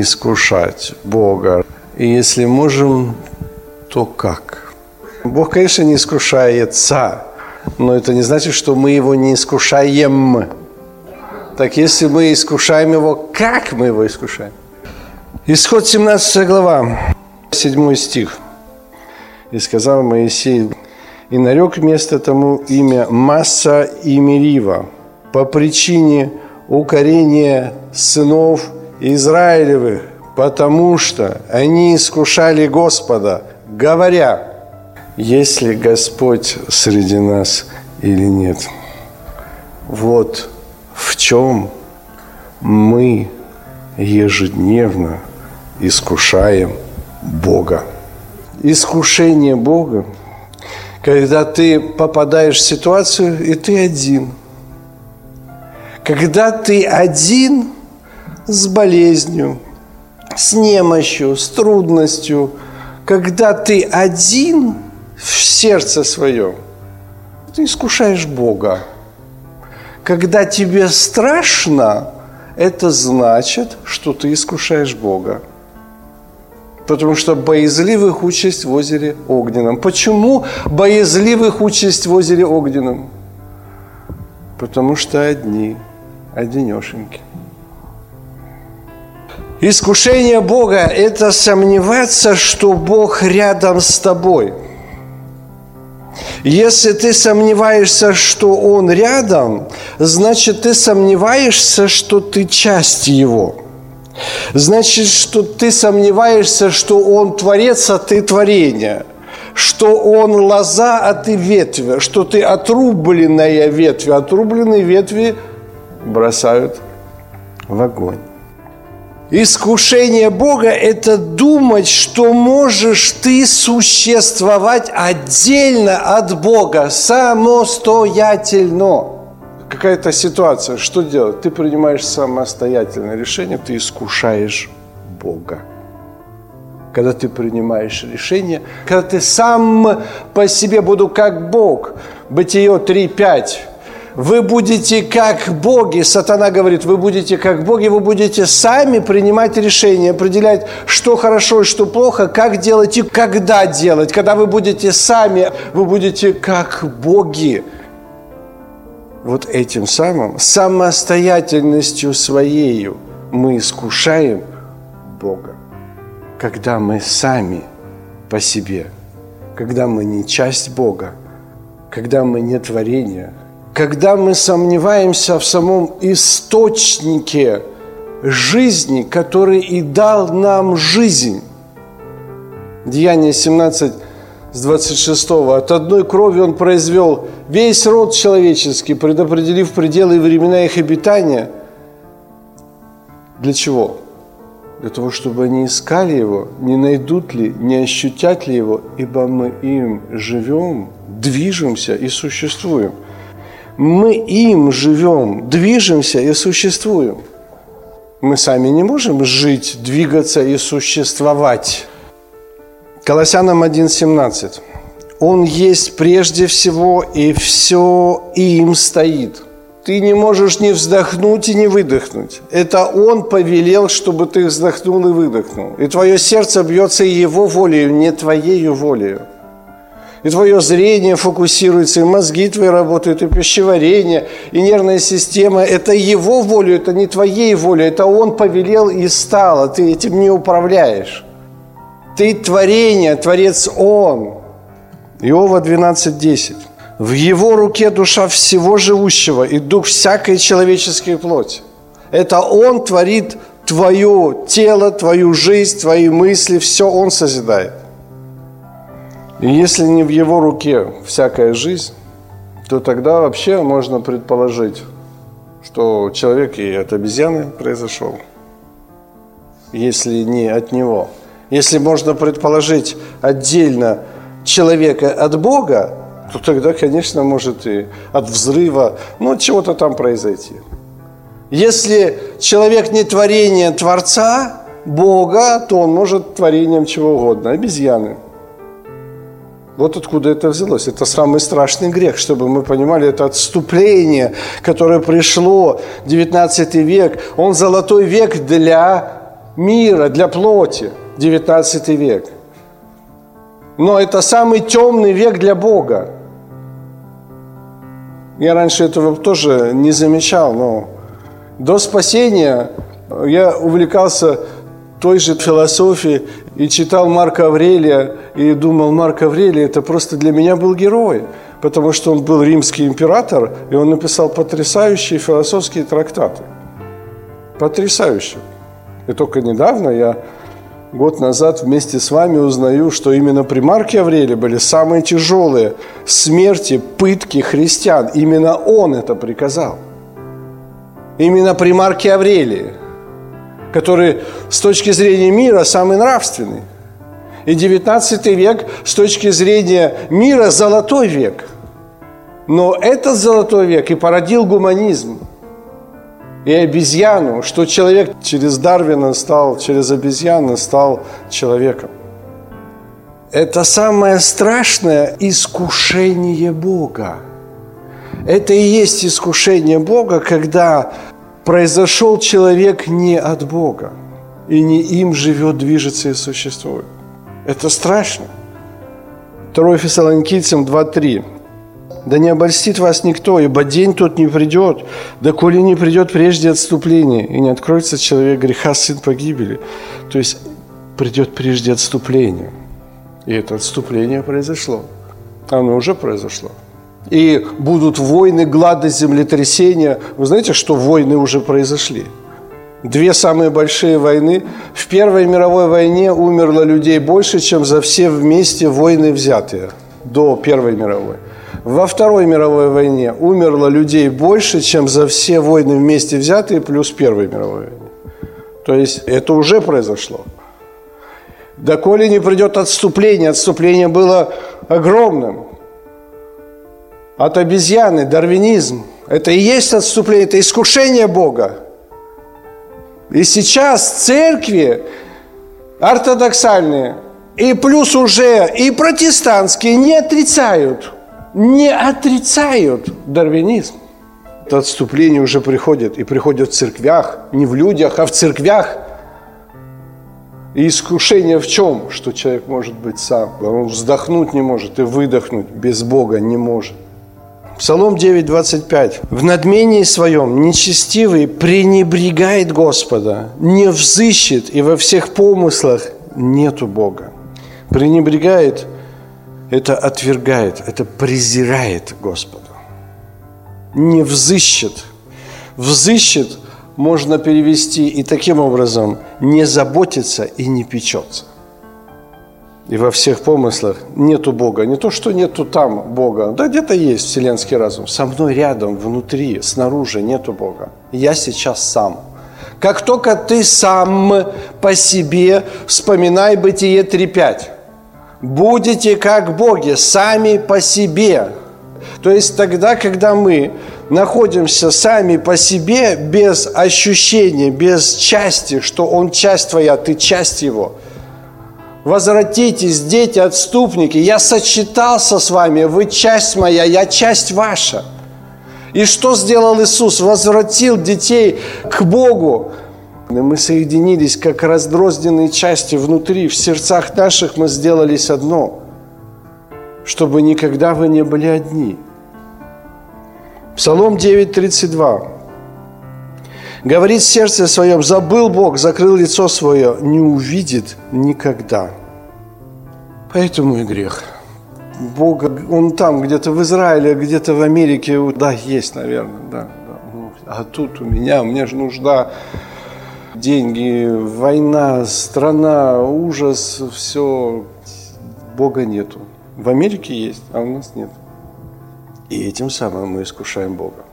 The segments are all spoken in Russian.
Искушать Бога? И если можем, то как? Бог, конечно, не искушается, но это не значит, что мы его не искушаем. Так если мы искушаем его, как мы его искушаем? Исход 17 глава, 7 стих. «И сказал Моисей, и нарек место тому имя Масса и Мерива по причине укорения сынов Израилевых, потому что они искушали Господа, говоря, есть ли Господь среди нас или нет. Вот в чем мы ежедневно искушаем Бога. Искушение Бога, когда ты попадаешь в ситуацию, и ты один. Когда ты один с болезнью, с немощью, с трудностью, когда ты один в сердце своем, ты искушаешь Бога. Когда тебе страшно, это значит, что ты искушаешь Бога. Потому что боязливых участь в озере Огненном. Почему боязливых участь в озере Огненном? Потому что одни, одинешеньки. Искушение Бога – это сомневаться, что Бог рядом с тобой. Если ты сомневаешься, что Он рядом, значит, ты сомневаешься, что ты часть Его. Значит, что ты сомневаешься, что Он творец, а ты творение – что он лоза, а ты ветвь, что ты отрубленная ветвь. Отрубленные ветви бросают в огонь. Искушение Бога – это думать, что можешь ты существовать отдельно от Бога, самостоятельно. Какая-то ситуация, что делать? Ты принимаешь самостоятельное решение, ты искушаешь Бога когда ты принимаешь решение, когда ты сам по себе буду как Бог. Бытие 3.5. Вы будете как боги. Сатана говорит, вы будете как боги, вы будете сами принимать решения, определять, что хорошо и что плохо, как делать и когда делать. Когда вы будете сами, вы будете как боги. Вот этим самым, самостоятельностью своею мы искушаем Бога когда мы сами по себе, когда мы не часть Бога, когда мы не творение, когда мы сомневаемся в самом источнике жизни, который и дал нам жизнь. Деяние 17 с 26. От одной крови он произвел весь род человеческий, предопределив пределы и времена их обитания. Для чего? для того, чтобы они искали Его, не найдут ли, не ощутят ли Его, ибо мы им живем, движемся и существуем. Мы им живем, движемся и существуем. Мы сами не можем жить, двигаться и существовать. Колоссянам 1.17. Он есть прежде всего, и все им стоит – ты не можешь ни вздохнуть и не выдохнуть. Это Он повелел, чтобы ты вздохнул и выдохнул. И твое сердце бьется Его волею, не твоею волею. И твое зрение фокусируется, и мозги твои работают, и пищеварение, и нервная система. Это Его волю, это не твоей волей. Это Он повелел и стал, а ты этим не управляешь. Ты творение, Творец Он. Иова 12.10. В его руке душа всего живущего и дух всякой человеческой плоти. Это Он творит твое тело, твою жизнь, твои мысли, все Он созидает. И если не в Его руке всякая жизнь, то тогда вообще можно предположить, что человек и от обезьяны произошел, если не от него. Если можно предположить отдельно человека от Бога, то тогда, конечно, может и от взрыва, ну, от чего-то там произойти. Если человек не творение Творца, Бога, то он может творением чего угодно, обезьяны. Вот откуда это взялось. Это самый страшный грех, чтобы мы понимали, это отступление, которое пришло, 19 век. Он золотой век для мира, для плоти, 19 век. Но это самый темный век для Бога. Я раньше этого тоже не замечал, но до спасения я увлекался той же философией и читал Марка Аврелия, и думал, Марк Аврелий это просто для меня был герой, потому что он был римский император, и он написал потрясающие философские трактаты. Потрясающе. И только недавно я год назад вместе с вами узнаю, что именно при Марке Аврелии были самые тяжелые смерти, пытки христиан. Именно он это приказал. Именно при Марке Аврелии – который с точки зрения мира самый нравственный. И 19 век с точки зрения мира золотой век. Но этот золотой век и породил гуманизм и обезьяну, что человек через Дарвина стал, через обезьяну стал человеком. Это самое страшное искушение Бога. Это и есть искушение Бога, когда произошел человек не от Бога, и не им живет, движется и существует. Это страшно. 2 Фессалоникийцам 2.3. «Да не обольстит вас никто, ибо день тот не придет, да коли не придет прежде отступления, и не откроется человек греха, сын погибели». То есть придет прежде отступления. И это отступление произошло. Оно уже произошло и будут войны, глады, землетрясения. Вы знаете, что войны уже произошли? Две самые большие войны. В Первой мировой войне умерло людей больше, чем за все вместе войны взятые до Первой мировой. Во Второй мировой войне умерло людей больше, чем за все войны вместе взятые, плюс Первой мировой войне. То есть это уже произошло. Доколе не придет отступление, отступление было огромным от обезьяны, дарвинизм. Это и есть отступление, это искушение Бога. И сейчас церкви ортодоксальные и плюс уже и протестантские не отрицают, не отрицают дарвинизм. Это отступление уже приходит, и приходит в церквях, не в людях, а в церквях. И искушение в чем? Что человек может быть сам. Он вздохнуть не может и выдохнуть без Бога не может. Псалом 9:25. «В надмении своем нечестивый пренебрегает Господа, не взыщет, и во всех помыслах нету Бога». Пренебрегает – это отвергает, это презирает Господа. Не взыщет. Взыщет можно перевести и таким образом не заботится и не печется и во всех помыслах нету Бога. Не то, что нету там Бога. Да где-то есть вселенский разум. Со мной рядом, внутри, снаружи нету Бога. Я сейчас сам. Как только ты сам по себе, вспоминай Бытие 3.5. Будете как боги, сами по себе. То есть тогда, когда мы находимся сами по себе, без ощущения, без части, что Он часть твоя, ты часть Его – Возвратитесь, дети, отступники, я сочетался с вами, вы часть моя, я часть ваша. И что сделал Иисус? Возвратил детей к Богу. И мы соединились, как раздрозненные части внутри, в сердцах наших мы сделались одно, чтобы никогда вы не были одни. Псалом 9:32. Говорит в сердце своем, забыл Бог, закрыл лицо свое, не увидит никогда. Поэтому и грех. Бога, он там, где-то в Израиле, где-то в Америке, да, есть, наверное, да. да. Ну, а тут у меня, мне же нужда деньги, война, страна, ужас, все. Бога нету. В Америке есть, а у нас нет. И этим самым мы искушаем Бога.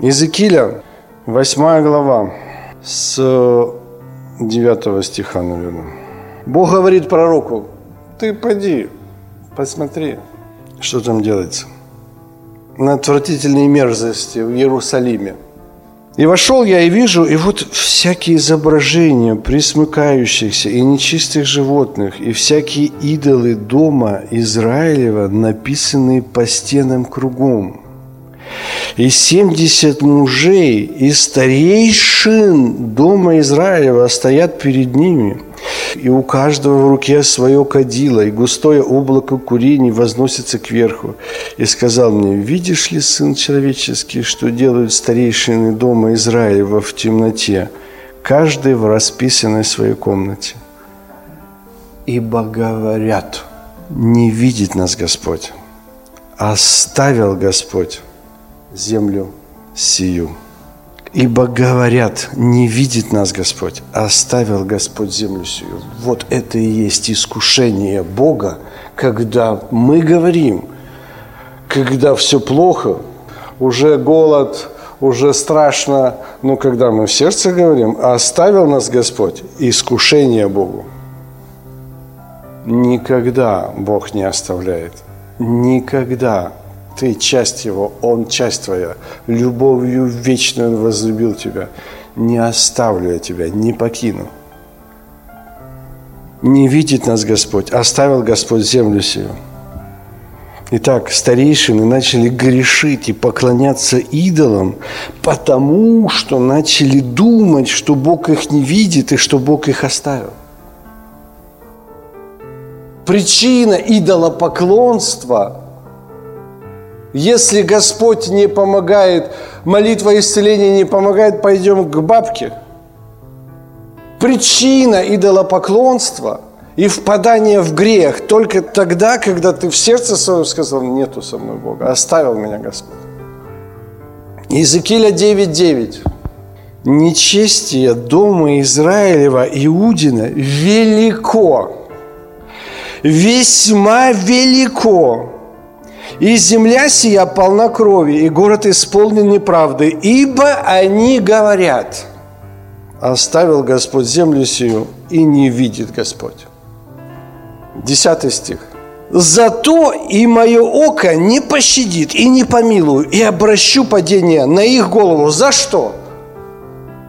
Иезекииля, 8 глава, с 9 стиха, наверное. Бог говорит пророку, ты пойди, посмотри, что там делается. На отвратительные мерзости в Иерусалиме. И вошел я и вижу, и вот всякие изображения присмыкающихся и нечистых животных, и всякие идолы дома Израилева, написанные по стенам кругом. И семьдесят мужей и старейшин дома Израилева стоят перед ними – и у каждого в руке свое кадило, и густое облако курений возносится кверху. И сказал мне, видишь ли, сын человеческий, что делают старейшины дома Израилева в темноте, каждый в расписанной своей комнате. Ибо говорят, не видит нас Господь, оставил Господь землю сию. Ибо говорят, не видит нас Господь, а оставил Господь землю сию. Вот это и есть искушение Бога, когда мы говорим, когда все плохо, уже голод, уже страшно, но когда мы в сердце говорим, а оставил нас Господь, искушение Богу. Никогда Бог не оставляет. Никогда ты часть Его, Он часть твоя. Любовью вечной Он возлюбил тебя. Не оставлю я тебя, не покину. Не видит нас Господь, оставил Господь землю сию. Итак, старейшины начали грешить и поклоняться идолам, потому что начали думать, что Бог их не видит и что Бог их оставил. Причина идолопоклонства если Господь не помогает, молитва исцеления не помогает, пойдем к бабке. Причина идолопоклонства и впадания в грех только тогда, когда ты в сердце своем сказал, нету со мной Бога, оставил меня Господь. Иезекииля 9.9. Нечестие дома Израилева Иудина велико, весьма велико, и земля сия полна крови, и город исполнен неправды, ибо они говорят, оставил Господь землю сию, и не видит Господь. Десятый стих. Зато и мое око не пощадит и не помилую, и обращу падение на их голову. За что?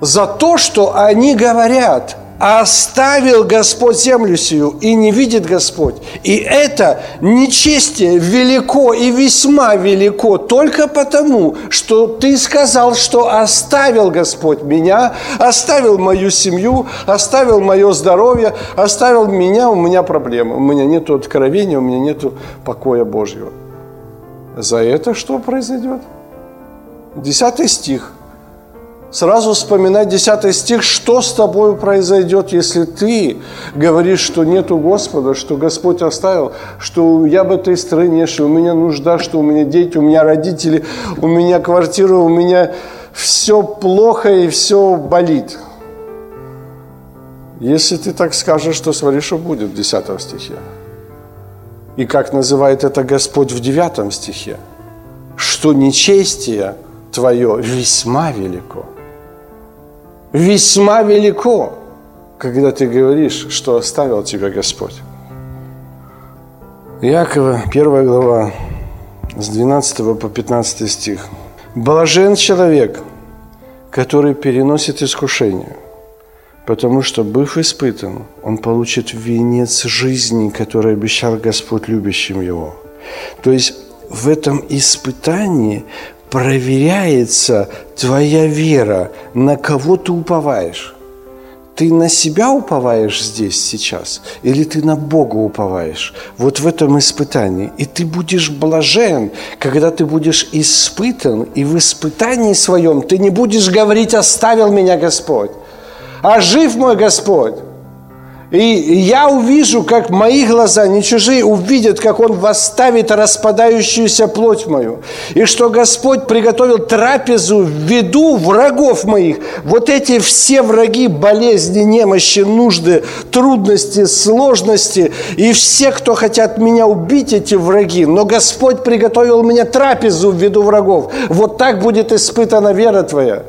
За то, что они говорят – оставил Господь землю сию, и не видит Господь. И это нечестие велико и весьма велико только потому, что ты сказал, что оставил Господь меня, оставил мою семью, оставил мое здоровье, оставил меня, у меня проблемы, у меня нет откровения, у меня нет покоя Божьего. За это что произойдет? Десятый стих сразу вспоминать 10 стих, что с тобой произойдет, если ты говоришь, что нету Господа, что Господь оставил, что я в этой стране, что у меня нужда, что у меня дети, у меня родители, у меня квартира, у меня все плохо и все болит. Если ты так скажешь, то смотри, что будет в 10 стихе. И как называет это Господь в 9 стихе, что нечестие твое весьма велико – весьма велико, когда ты говоришь, что оставил тебя Господь. Якова, 1 глава, с 12 по 15 стих. «Блажен человек, который переносит искушение, потому что, быв испытан, он получит венец жизни, который обещал Господь любящим его». То есть в этом испытании проверяется твоя вера, на кого ты уповаешь. Ты на себя уповаешь здесь сейчас или ты на Бога уповаешь? Вот в этом испытании. И ты будешь блажен, когда ты будешь испытан, и в испытании своем ты не будешь говорить «оставил меня Господь», а «жив мой Господь». И я увижу, как мои глаза, не чужие, увидят, как Он восставит распадающуюся плоть мою. И что Господь приготовил трапезу в виду врагов моих. Вот эти все враги, болезни, немощи, нужды, трудности, сложности. И все, кто хотят меня убить, эти враги. Но Господь приготовил мне трапезу в виду врагов. Вот так будет испытана вера твоя.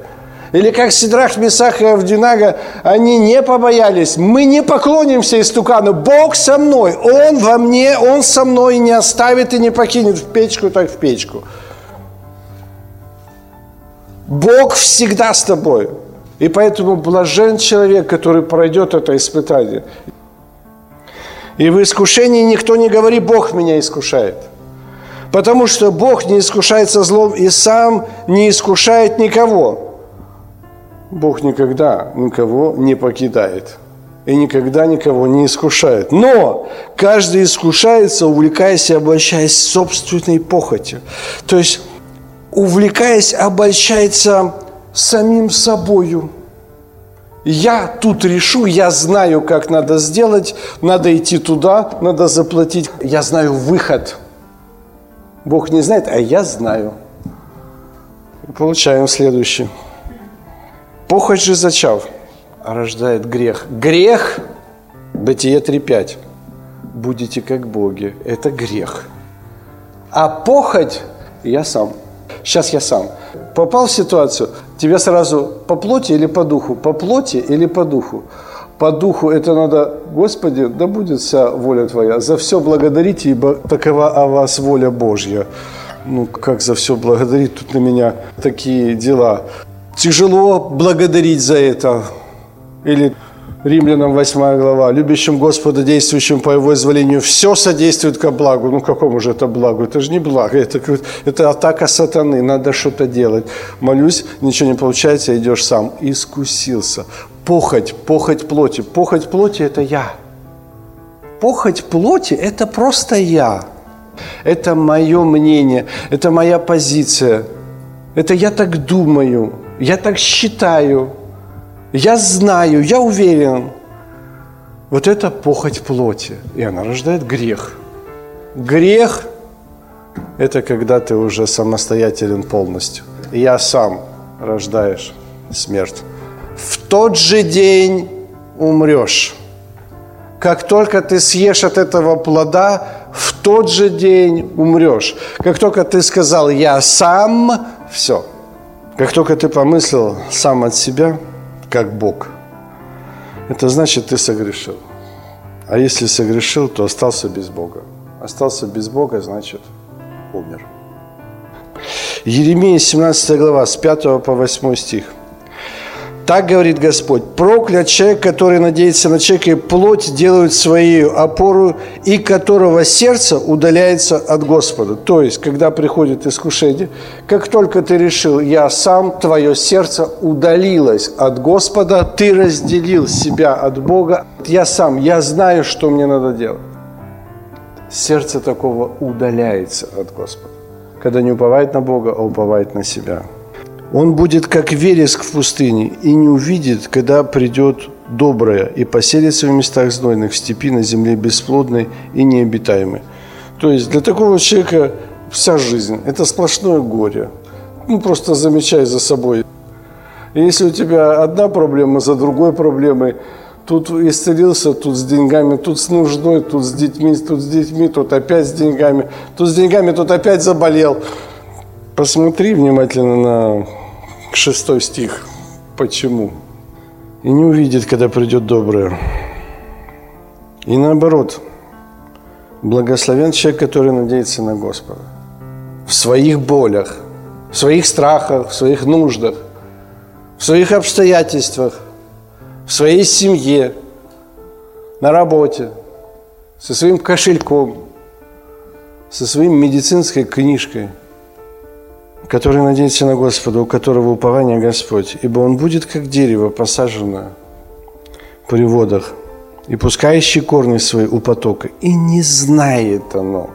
Или как Сидрах, Месах и Авдинага, они не побоялись. Мы не поклонимся истукану. Бог со мной. Он во мне, Он со мной не оставит и не покинет в печку, так в печку. Бог всегда с тобой. И поэтому блажен человек, который пройдет это испытание. И в искушении никто не говорит, Бог меня искушает. Потому что Бог не искушается злом и сам не искушает никого. Бог никогда никого не покидает и никогда никого не искушает. Но каждый искушается, увлекаясь и обольщаясь собственной похотью. То есть, увлекаясь, обольщается самим собою. Я тут решу, я знаю, как надо сделать, надо идти туда, надо заплатить. Я знаю выход. Бог не знает, а я знаю. получаем следующее. Похоть же зачав, рождает грех. Грех, Бытие 3.5, будете как боги. Это грех. А похоть я сам. Сейчас я сам. Попал в ситуацию, тебе сразу по плоти или по духу? По плоти или по духу? По духу это надо, Господи, да будет вся воля Твоя. За все благодарите, ибо такова о вас воля Божья. Ну, как за все благодарить? Тут на меня такие дела. Тяжело благодарить за это. Или Римлянам 8 глава. Любящим Господа, действующим по Его изволению, все содействует ко благу. Ну, какому же это благу? Это же не благо, это, это атака сатаны, надо что-то делать. Молюсь, ничего не получается, идешь сам. Искусился. Похоть, похоть плоти. Похоть плоти – это я. Похоть плоти – это просто я. Это мое мнение, это моя позиция. Это я так думаю – я так считаю, я знаю, я уверен. Вот это похоть плоти, и она рождает грех. Грех – это когда ты уже самостоятелен полностью. Я сам рождаешь смерть. В тот же день умрешь. Как только ты съешь от этого плода, в тот же день умрешь. Как только ты сказал «я сам», все – как только ты помыслил сам от себя, как Бог, это значит, ты согрешил. А если согрешил, то остался без Бога. Остался без Бога, значит, умер. Еремия 17 глава, с 5 по 8 стих. Так говорит Господь, проклят человек, который надеется на человека и плоть делают своей опору, и которого сердце удаляется от Господа. То есть, когда приходит искушение, как только ты решил, я сам, твое сердце удалилось от Господа, ты разделил себя от Бога, я сам, я знаю, что мне надо делать. Сердце такого удаляется от Господа, когда не уповает на Бога, а уповает на себя – он будет как вереск в пустыне и не увидит, когда придет доброе и поселится в местах знойных, в степи на земле бесплодной и необитаемой. То есть для такого человека вся жизнь – это сплошное горе. Ну, просто замечай за собой. И если у тебя одна проблема за другой проблемой, тут исцелился, тут с деньгами, тут с нуждой, тут с детьми, тут с детьми, тут опять с деньгами, тут с деньгами, тут опять заболел – Посмотри внимательно на шестой стих. Почему? И не увидит, когда придет доброе. И наоборот, благословен человек, который надеется на Господа. В своих болях, в своих страхах, в своих нуждах, в своих обстоятельствах, в своей семье, на работе, со своим кошельком, со своей медицинской книжкой – который надеется на Господа, у которого упование Господь, ибо он будет как дерево, посаженное при водах, и пускающий корни свои у потока, и не знает оно,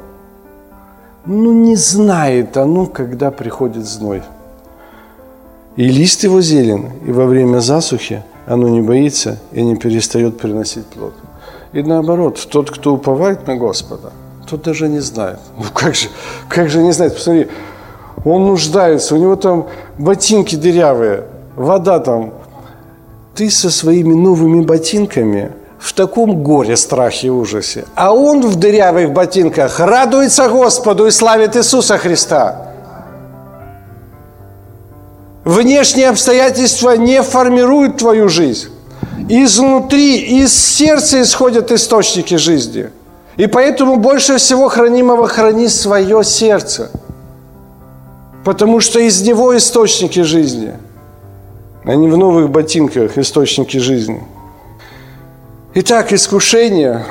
ну не знает оно, когда приходит зной. И лист его зелен, и во время засухи оно не боится и не перестает приносить плод. И наоборот, тот, кто уповает на Господа, тот даже не знает. Ну как же, как же не знает? Посмотри, он нуждается, у него там ботинки дырявые, вода там. Ты со своими новыми ботинками в таком горе, страхе и ужасе. А он в дырявых ботинках радуется Господу и славит Иисуса Христа. Внешние обстоятельства не формируют твою жизнь. Изнутри, из сердца исходят источники жизни. И поэтому больше всего хранимого храни свое сердце. Потому что из него источники жизни, а не в новых ботинках источники жизни. Итак, искушение,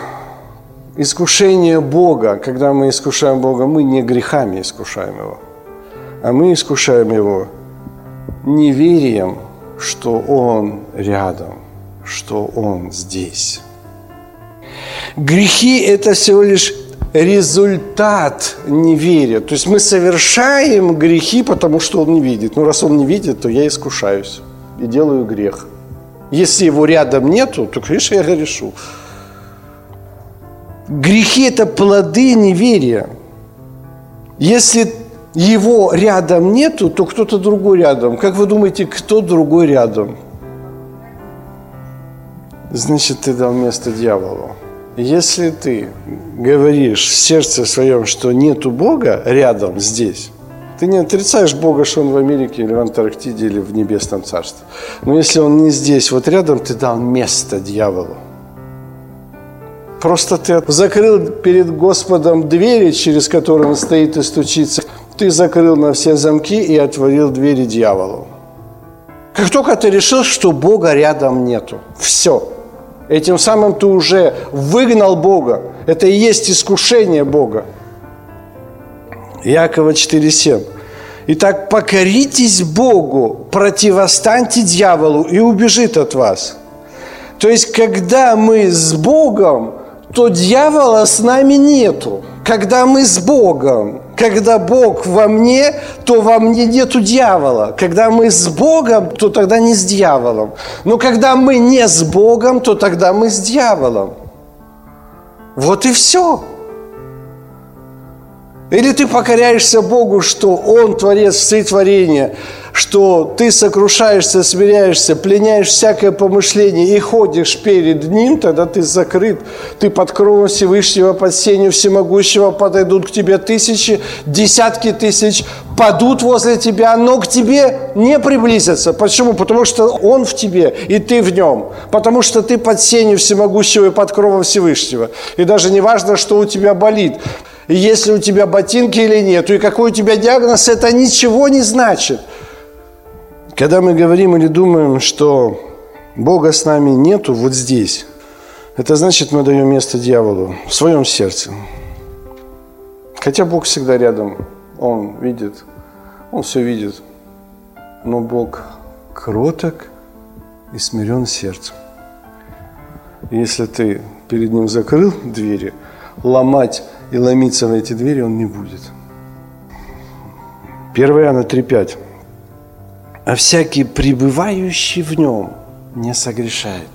искушение Бога, когда мы искушаем Бога, мы не грехами искушаем Его, а мы искушаем Его неверием, что Он рядом, что Он здесь. Грехи – это всего лишь результат неверия. То есть мы совершаем грехи, потому что Он не видит. Ну, раз Он не видит, то я искушаюсь и делаю грех. Если его рядом нету, то, конечно, я грешу. Грехи – это плоды неверия. Если его рядом нету, то кто-то другой рядом. Как вы думаете, кто другой рядом? Значит, ты дал место дьяволу. Если ты говоришь в сердце своем, что нету Бога рядом здесь, ты не отрицаешь Бога, что Он в Америке или в Антарктиде или в Небесном Царстве. Но если Он не здесь, вот рядом, ты дал место дьяволу. Просто ты закрыл перед Господом двери, через которые Он стоит и стучится. Ты закрыл на все замки и отворил двери дьяволу. Как только ты решил, что Бога рядом нету, все. Этим самым ты уже выгнал Бога. Это и есть искушение Бога. Якова 4.7. Итак, покоритесь Богу, противостаньте дьяволу и убежит от вас. То есть, когда мы с Богом, то дьявола с нами нету. Когда мы с Богом, когда Бог во мне, то во мне нету дьявола. Когда мы с Богом, то тогда не с дьяволом. Но когда мы не с Богом, то тогда мы с дьяволом. Вот и все. Или ты покоряешься Богу, что Он творец всетворения, что ты сокрушаешься, смиряешься, пленяешь всякое помышление и ходишь перед Ним, тогда ты закрыт. Ты под кровом Всевышнего, под сенью Всемогущего подойдут к тебе тысячи, десятки тысяч, падут возле тебя, но к тебе не приблизятся. Почему? Потому что Он в тебе, и ты в Нем. Потому что ты под сенью Всемогущего и под кровом Всевышнего. И даже не важно, что у тебя болит – и если у тебя ботинки или нет, и какой у тебя диагноз, это ничего не значит. Когда мы говорим или думаем, что Бога с нами нету вот здесь, это значит, мы даем место дьяволу в своем сердце. Хотя Бог всегда рядом, Он видит, Он все видит. Но Бог кроток и смирен сердцем. Если ты перед Ним закрыл двери, ломать и ломиться в эти двери он не будет. 1 Иоанна 3,5. А всякий, пребывающий в нем, не согрешает.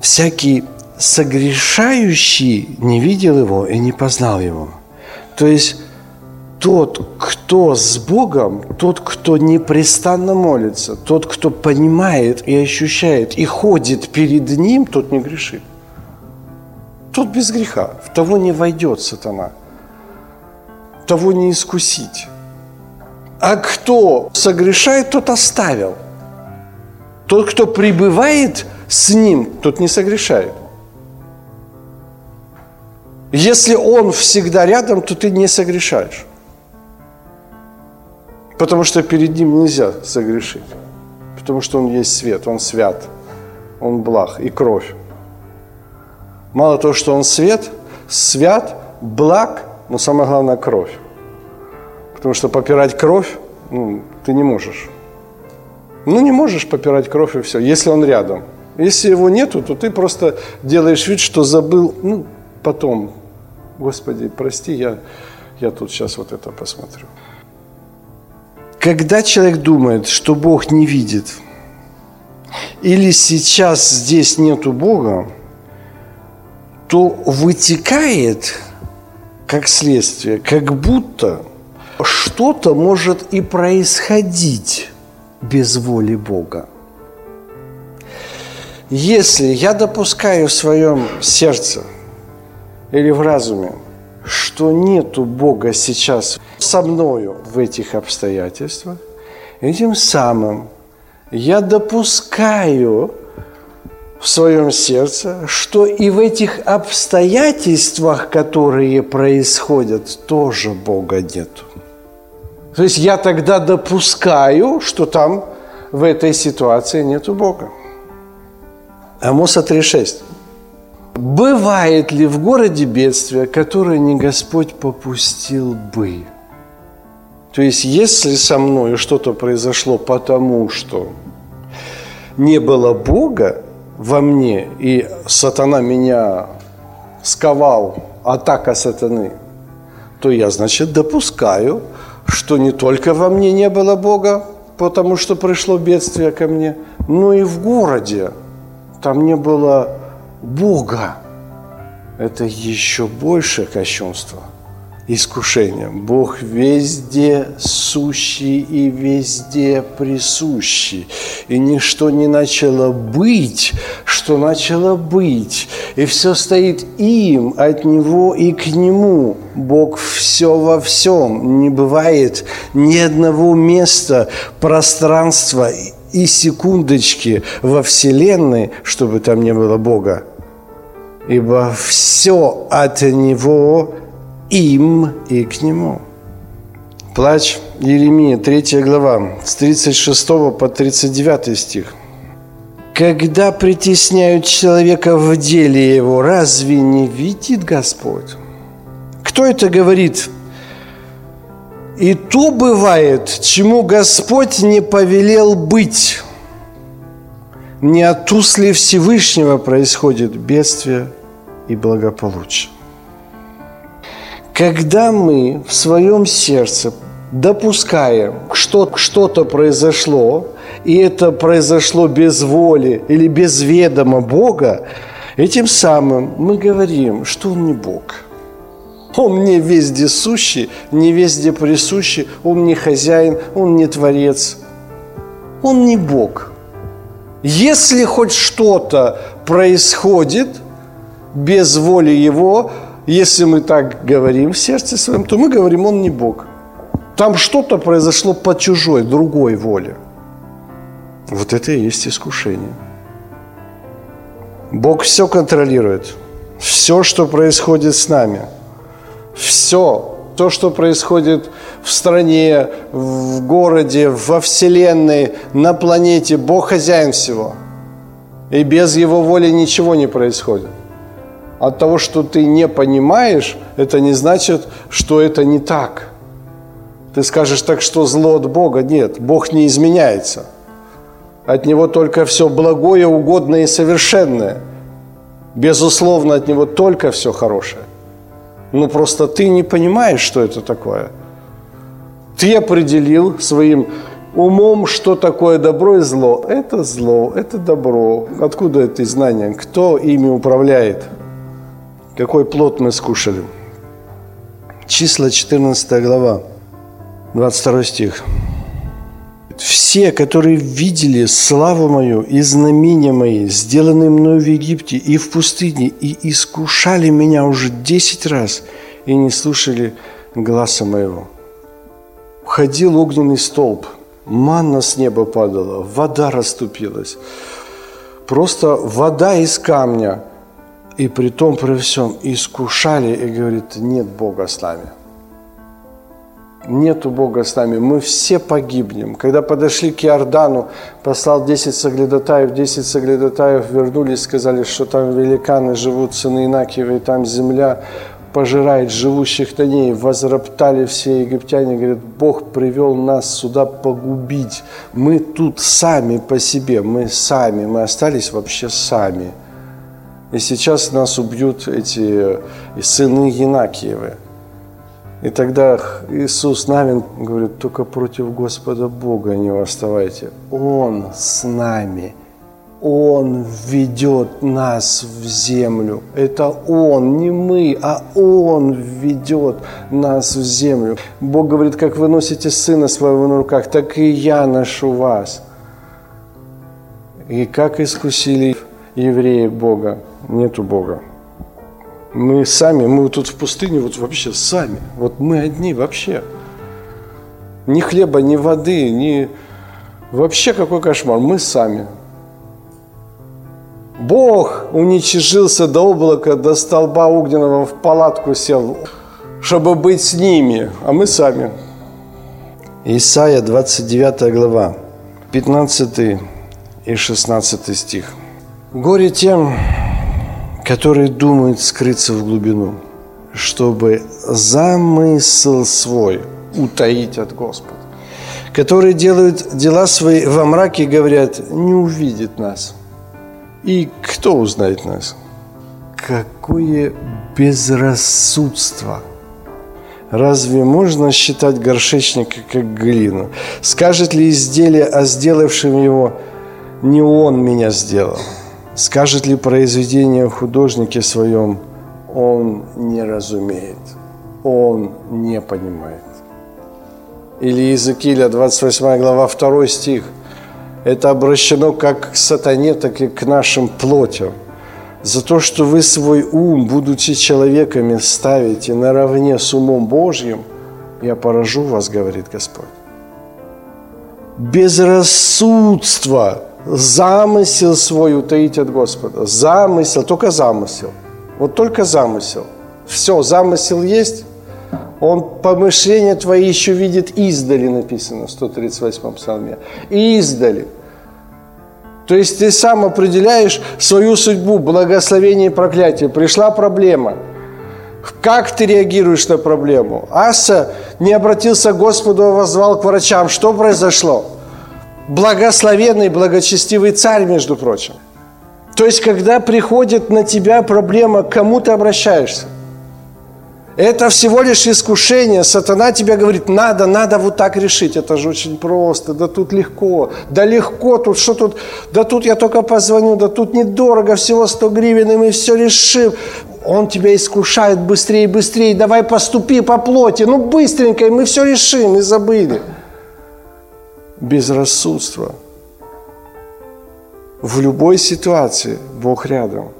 Всякий согрешающий не видел его и не познал его. То есть тот, кто с Богом, тот, кто непрестанно молится, тот, кто понимает и ощущает и ходит перед Ним, тот не грешит. Тот без греха, в того не войдет сатана, того не искусить. А кто согрешает, тот оставил. Тот, кто пребывает с ним, тот не согрешает. Если он всегда рядом, то ты не согрешаешь. Потому что перед ним нельзя согрешить. Потому что он есть свет, он свят, он благ и кровь. Мало того, что он свет, свят, благ, но самое главное кровь. Потому что попирать кровь ну, ты не можешь. Ну, не можешь попирать кровь и все, если он рядом. Если его нету, то ты просто делаешь вид, что забыл, ну, потом. Господи, прости, я, я тут сейчас вот это посмотрю. Когда человек думает, что Бог не видит, или сейчас здесь нету Бога, то вытекает, как следствие, как будто что-то может и происходить без воли Бога. Если я допускаю в своем сердце или в разуме, что нету Бога сейчас со мною в этих обстоятельствах, этим самым я допускаю в своем сердце, что и в этих обстоятельствах, которые происходят, тоже Бога нету. То есть я тогда допускаю, что там в этой ситуации нету Бога. Амоса 3.6. Бывает ли в городе бедствие, которое не Господь попустил бы? То есть, если со мной что-то произошло потому, что не было Бога во мне, и сатана меня сковал, атака сатаны, то я, значит, допускаю, что не только во мне не было Бога, потому что пришло бедствие ко мне, но и в городе там не было Бога. Это еще больше кощунство, искушение. Бог везде сущий и везде присущий. И ничто не начало быть, что начало быть. И все стоит им, от Него и к Нему. Бог все во всем. Не бывает ни одного места, пространства и секундочки во Вселенной, чтобы там не было Бога. Ибо все от Него, им и к Нему. Плач Еремия, 3 глава, с 36 по 39 стих. Когда притесняют человека в деле его, разве не видит Господь? Кто это говорит? И то бывает, чему Господь не повелел быть. Не от усли Всевышнего происходит бедствие и благополучие. Когда мы в своем сердце допускаем, что что-то произошло, и это произошло без воли или без ведома Бога, этим самым мы говорим, что Он не Бог – он не везде сущий, не везде присущий, Он не хозяин, Он не творец. Он не Бог. Если хоть что-то происходит без воли Его, если мы так говорим в сердце своем, то мы говорим, Он не Бог. Там что-то произошло по чужой, другой воле. Вот это и есть искушение. Бог все контролирует. Все, что происходит с нами – все, то, что происходит в стране, в городе, во Вселенной, на планете, Бог хозяин всего. И без Его воли ничего не происходит. От того, что ты не понимаешь, это не значит, что это не так. Ты скажешь так, что зло от Бога. Нет, Бог не изменяется. От Него только все благое, угодное и совершенное. Безусловно, от Него только все хорошее. Ну, просто ты не понимаешь, что это такое. Ты определил своим умом, что такое добро и зло. Это зло, это добро. Откуда это знание? Кто ими управляет? Какой плод мы скушали? Числа 14 глава, 22 стих все, которые видели славу мою и знамения мои, сделанные мною в Египте и в пустыне, и искушали меня уже десять раз, и не слушали гласа моего. Ходил огненный столб, манна с неба падала, вода расступилась. Просто вода из камня, и при том, при всем, искушали, и говорит, нет Бога с нами – Нету Бога с нами, мы все погибнем. Когда подошли к Иордану, послал 10 соглядатаев, 10 соглядатаев вернулись, сказали, что там великаны живут, сыны Инакиевы, там земля пожирает живущих на ней. Возроптали все египтяне, говорят, Бог привел нас сюда погубить. Мы тут сами по себе, мы сами, мы остались вообще сами. И сейчас нас убьют эти сыны Янакиевы. И тогда Иисус Навин говорит, только против Господа Бога не восставайте. Он с нами Он ведет нас в землю. Это Он, не мы, а Он ведет нас в землю. Бог говорит, как вы носите Сына Своего на руках, так и я ношу вас. И как искусили евреи Бога, нету Бога. Мы сами, мы тут в пустыне, вот вообще сами. Вот мы одни вообще. Ни хлеба, ни воды, ни... Вообще какой кошмар. Мы сами. Бог уничижился до облака, до столба огненного, в палатку сел, чтобы быть с ними, а мы сами. Исайя 29 глава, 15 и 16 стих. Горе тем, которые думают скрыться в глубину, чтобы замысл свой утаить от Господа, которые делают дела свои во мраке и говорят, не увидит нас – и кто узнает нас? Какое безрассудство! Разве можно считать горшечника как глину? Скажет ли изделие о сделавшем его «не он меня сделал»? Скажет ли произведение художнике своем «он не разумеет», «он не понимает»? Или Иезекииля, 28 глава, 2 стих – это обращено как к сатане, так и к нашим плотям. За то, что вы свой ум, будучи человеками, ставите наравне с умом Божьим, я поражу вас, говорит Господь. Безрассудство, замысел свой утаить от Господа. Замысел, только замысел. Вот только замысел. Все, замысел есть, он помышления твои еще видит издали, написано в 138 псалме. Издали. То есть ты сам определяешь свою судьбу, благословение и проклятие. Пришла проблема. Как ты реагируешь на проблему? Аса не обратился к Господу, а возвал к врачам. Что произошло? Благословенный, благочестивый царь, между прочим. То есть, когда приходит на тебя проблема, к кому ты обращаешься? Это всего лишь искушение. Сатана тебе говорит, надо, надо вот так решить. Это же очень просто. Да тут легко. Да легко тут. Что тут? Да тут я только позвоню. Да тут недорого. Всего 100 гривен, и мы все решим. Он тебя искушает быстрее быстрее. Давай поступи по плоти. Ну, быстренько, и мы все решим. И забыли. Безрассудство. В любой ситуации Бог рядом.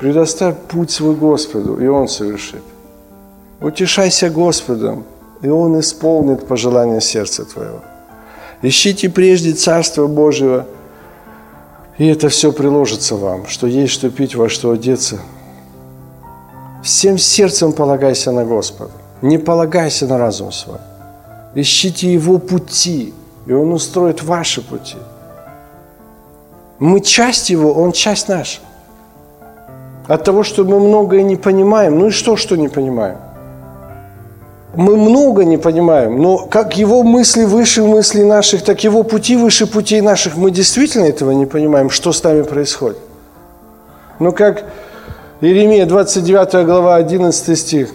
Предоставь путь свой Господу, и Он совершит. Утешайся Господом, и Он исполнит пожелания сердца твоего. Ищите прежде Царство Божьего, и это все приложится вам, что есть что пить, во что одеться. Всем сердцем полагайся на Господа, не полагайся на разум свой. Ищите Его пути, и Он устроит ваши пути. Мы часть Его, Он часть наша. От того, что мы многое не понимаем, ну и что, что не понимаем – мы много не понимаем, но как его мысли выше мыслей наших, так его пути выше путей наших, мы действительно этого не понимаем, что с нами происходит. Но как Иеремия 29 глава 11 стих.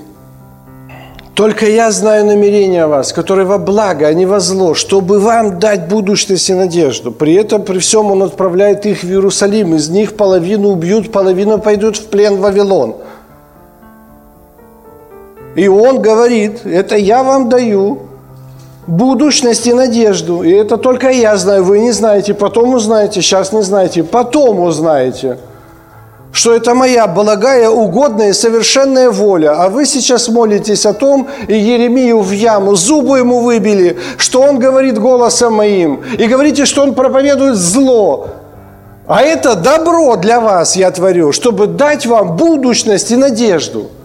«Только я знаю намерения вас, которые во благо, а не во зло, чтобы вам дать будущность и надежду. При этом, при всем, он отправляет их в Иерусалим. Из них половину убьют, половину пойдут в плен в Вавилон». И он говорит, это я вам даю будущность и надежду. И это только я знаю, вы не знаете, потом узнаете, сейчас не знаете, потом узнаете, что это моя благая, угодная и совершенная воля. А вы сейчас молитесь о том, и Еремию в яму, зубы ему выбили, что он говорит голосом моим, и говорите, что он проповедует зло. А это добро для вас я творю, чтобы дать вам будущность и надежду –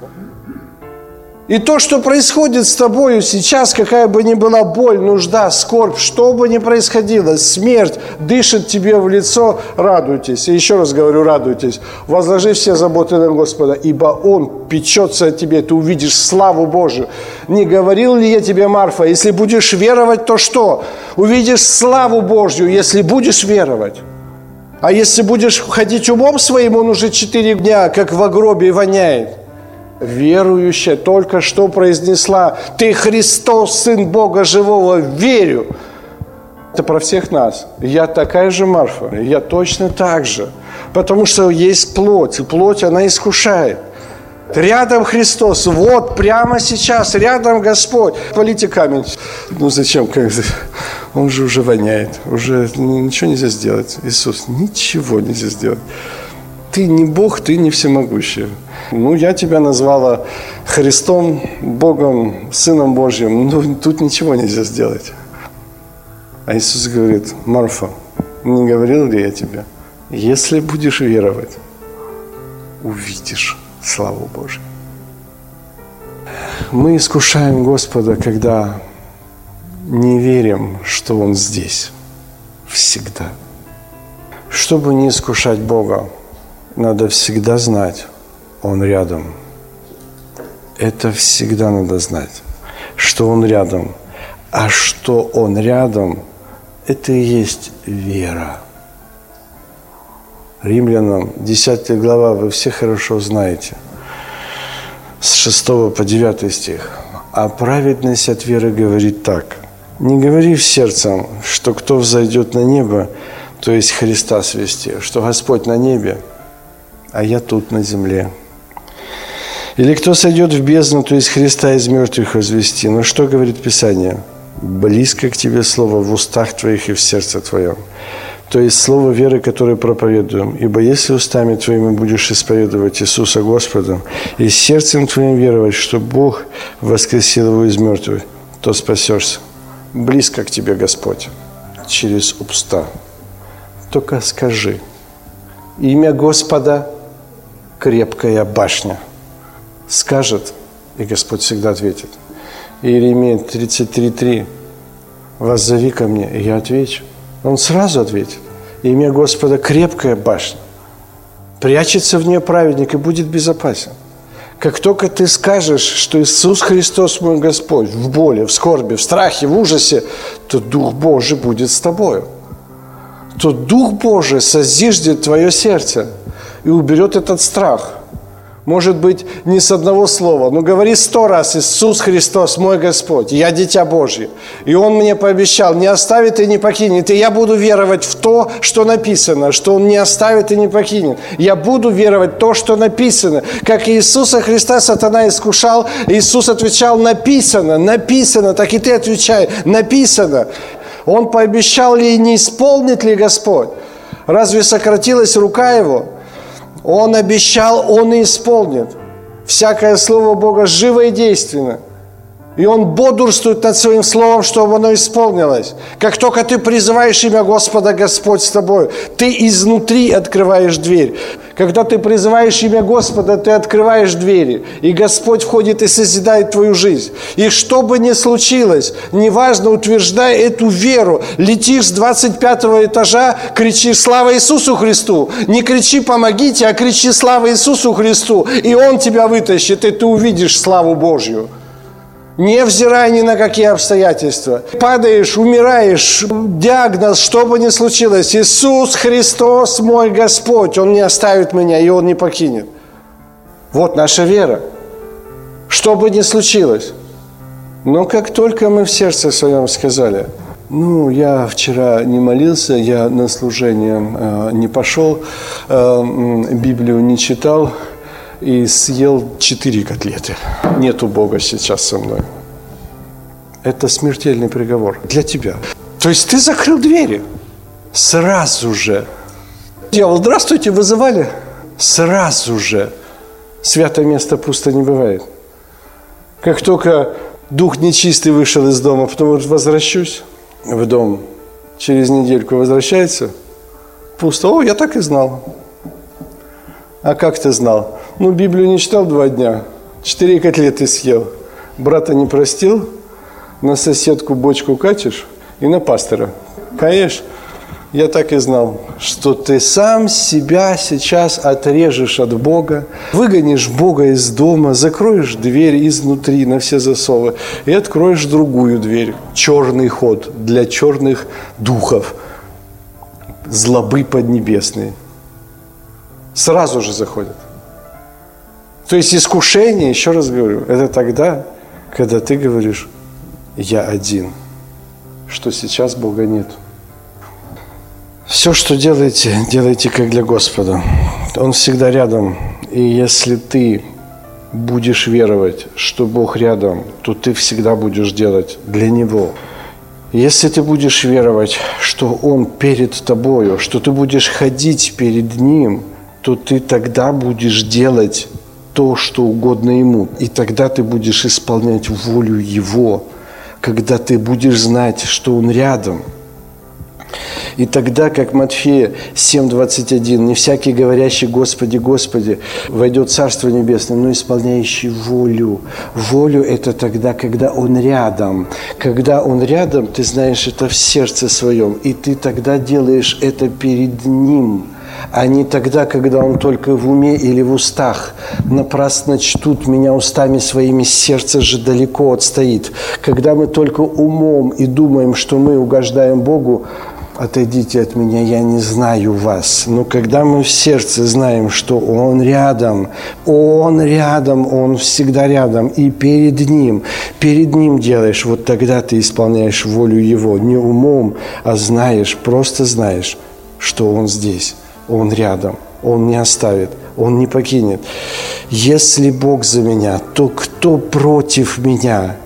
и то, что происходит с тобою сейчас, какая бы ни была боль, нужда, скорбь, что бы ни происходило, смерть дышит тебе в лицо, радуйтесь. И еще раз говорю, радуйтесь. Возложи все заботы на Господа, ибо Он печется о тебе, ты увидишь славу Божию. Не говорил ли я тебе, Марфа, если будешь веровать, то что? Увидишь славу Божью, если будешь веровать. А если будешь ходить умом своим, он уже четыре дня, как в гробе, воняет верующая только что произнесла «Ты Христос, Сын Бога Живого, верю». Это про всех нас. Я такая же Марфа. Я точно так же. Потому что есть плоть. И плоть, она искушает. Рядом Христос. Вот прямо сейчас. Рядом Господь. Полите камень. Ну зачем? Как? Он же уже воняет. Уже ничего нельзя сделать. Иисус, ничего нельзя сделать. Ты не Бог, ты не всемогущий. Ну, я тебя назвала Христом, Богом, Сыном Божьим. Ну, тут ничего нельзя сделать. А Иисус говорит, Марфа, не говорил ли я тебе, если будешь веровать, увидишь славу Божию. Мы искушаем Господа, когда не верим, что Он здесь всегда. Чтобы не искушать Бога, надо всегда знать, Он рядом. Это всегда надо знать, что Он рядом. А что Он рядом, это и есть вера. Римлянам, 10 глава, вы все хорошо знаете. С 6 по 9 стих. А праведность от веры говорит так. Не говори в сердцем, что кто взойдет на небо, то есть Христа свести, что Господь на небе, а я тут на земле. Или кто сойдет в бездну, то есть Христа из мертвых возвести. Но что говорит Писание? Близко к тебе слово в устах твоих и в сердце твоем то есть слово веры, которое проповедуем. Ибо если устами твоими будешь исповедовать Иисуса Господа и сердцем твоим веровать, что Бог воскресил его из мертвых, то спасешься. Близко к тебе Господь через уста. Только скажи, имя Господа – крепкая башня. Скажет, и Господь всегда ответит. Иеремия 33.3 «Воззови ко мне, и я отвечу». Он сразу ответит. Имя Господа крепкая башня. Прячется в нее праведник и будет безопасен. Как только ты скажешь, что Иисус Христос мой Господь в боли, в скорби, в страхе, в ужасе, то Дух Божий будет с тобою. То Дух Божий созиждет твое сердце и уберет этот страх – может быть, не с одного слова, но говори сто раз, Иисус Христос, мой Господь, я дитя Божье. И Он мне пообещал, не оставит и не покинет. И я буду веровать в то, что написано, что Он не оставит и не покинет. Я буду веровать в то, что написано. Как Иисуса Христа сатана искушал, Иисус отвечал, написано, написано, так и ты отвечай, написано. Он пообещал ли и не исполнит ли Господь? Разве сократилась рука Его? Он обещал, Он и исполнит. Всякое слово Бога живо и действенно – и он бодрствует над своим словом, чтобы оно исполнилось. Как только ты призываешь имя Господа, Господь с тобой, ты изнутри открываешь дверь. Когда ты призываешь имя Господа, ты открываешь двери. И Господь входит и созидает твою жизнь. И что бы ни случилось, неважно, утверждай эту веру. Летишь с 25 этажа, кричишь «Слава Иисусу Христу!» Не кричи «Помогите!», а кричи «Слава Иисусу Христу!» И Он тебя вытащит, и ты увидишь славу Божью невзирая ни на какие обстоятельства. Падаешь, умираешь, диагноз, что бы ни случилось, Иисус Христос мой Господь, Он не оставит меня и Он не покинет. Вот наша вера. Что бы ни случилось. Но как только мы в сердце своем сказали, ну, я вчера не молился, я на служение э, не пошел, э, Библию не читал, и съел четыре котлеты. Нету Бога сейчас со мной. Это смертельный приговор для тебя. То есть ты закрыл двери. Сразу же. Дьявол, здравствуйте, вызывали? Сразу же. Святое место пусто не бывает. Как только дух нечистый вышел из дома, потом вот возвращусь в дом, через недельку возвращается, пусто. О, я так и знал. А как ты знал? Ну, Библию не читал два дня, четыре котлеты съел. Брата не простил, на соседку бочку катишь и на пастора. Конечно, я так и знал, что ты сам себя сейчас отрежешь от Бога, выгонишь Бога из дома, закроешь дверь изнутри на все засовы и откроешь другую дверь, черный ход для черных духов, злобы поднебесные. Сразу же заходят. То есть искушение, еще раз говорю, это тогда, когда ты говоришь, я один, что сейчас Бога нет. Все, что делаете, делайте как для Господа. Он всегда рядом. И если ты будешь веровать, что Бог рядом, то ты всегда будешь делать для Него. Если ты будешь веровать, что Он перед тобою, что ты будешь ходить перед Ним, то ты тогда будешь делать то, что угодно Ему. И тогда ты будешь исполнять волю Его, когда ты будешь знать, что Он рядом – и тогда, как Матфея 7:21, не всякий говорящий «Господи, Господи» войдет в Царство Небесное, но исполняющий волю. Волю – это тогда, когда Он рядом. Когда Он рядом, ты знаешь это в сердце своем, и ты тогда делаешь это перед Ним – а не тогда, когда он только в уме или в устах. Напрасно чтут меня устами своими, сердце же далеко отстоит. Когда мы только умом и думаем, что мы угождаем Богу, отойдите от меня, я не знаю вас. Но когда мы в сердце знаем, что Он рядом, Он рядом, Он всегда рядом, и перед Ним, перед Ним делаешь, вот тогда ты исполняешь волю Его, не умом, а знаешь, просто знаешь, что Он здесь, Он рядом, Он не оставит, Он не покинет. Если Бог за меня, то кто против меня?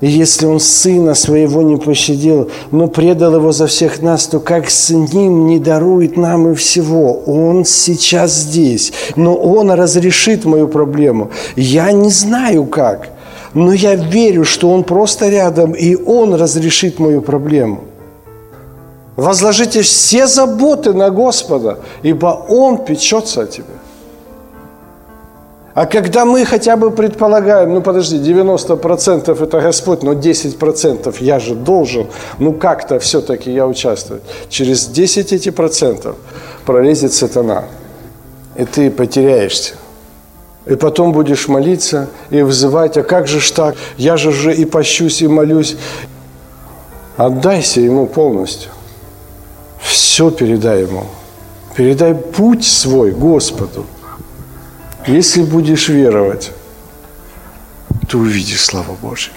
И если Он Сына Своего не пощадил, но предал Его за всех нас, то как с Ним не дарует нам и всего? Он сейчас здесь, но Он разрешит мою проблему. Я не знаю как, но я верю, что Он просто рядом, и Он разрешит мою проблему. Возложите все заботы на Господа, ибо Он печется о тебе. А когда мы хотя бы предполагаем, ну подожди, 90% это Господь, но 10% я же должен, ну как-то все-таки я участвую. Через 10 эти процентов пролезет сатана, и ты потеряешься. И потом будешь молиться и вызывать, а как же ж так, я же уже и пощусь, и молюсь. Отдайся ему полностью. Все передай ему. Передай путь свой Господу – если будешь веровать, то увидишь славу Божию.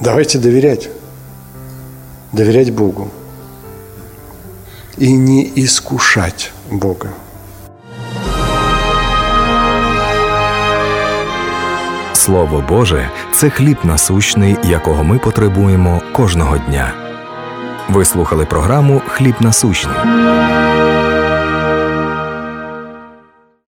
Давайте доверять. Доверять Богу. И не искушать Бога. Слово Боже це хліб насущний, якого ми потребуємо кожного дня. Ви слухали програму Хліб насущний.